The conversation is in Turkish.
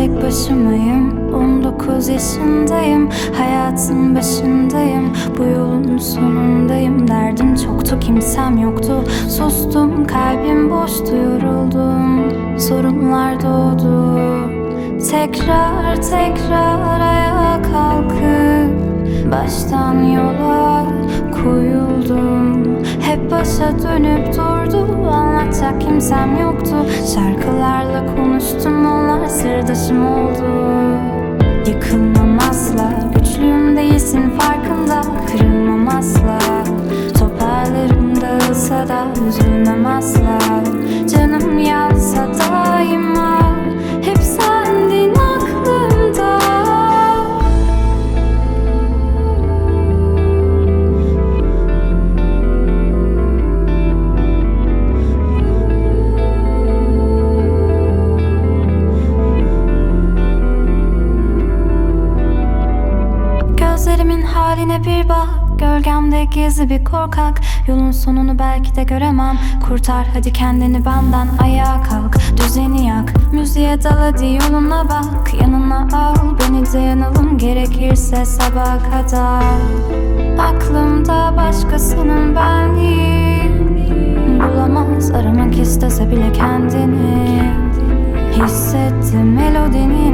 tek başımayım. 19 yaşındayım Hayatın başındayım. Bu yolun sonundayım Derdim çoktu kimsem yoktu. Sustum kalbim boştu yoruldum Sorunlar doğdu. Tekrar tekrar ayağa kalkıp Baştan yola koyuldum. Hep başa dönüp durdu Anlatacak kimsem yoktu. Şarkılarla konuştum Onlar sırdaşım oldu. Yıkılmam asla Güçlüyüm değilsin farkında. Kırılmam asla Toparlarım dağılsa da Üzülmem asla Canım yansa Gözlerimin haline bir bak. Gölgemde gizli bir korkak. Yolun sonunu belki de göremem. Kurtar hadi kendini benden Ayağa kalk. Düzeni yak Müziğe dal hadi yoluna bak. Yanına al beni de yanalım Gerekirse sabaha kadar. Aklımda başkasının benliği. Bulamaz aramak istese bile kendini. Hissettim melodini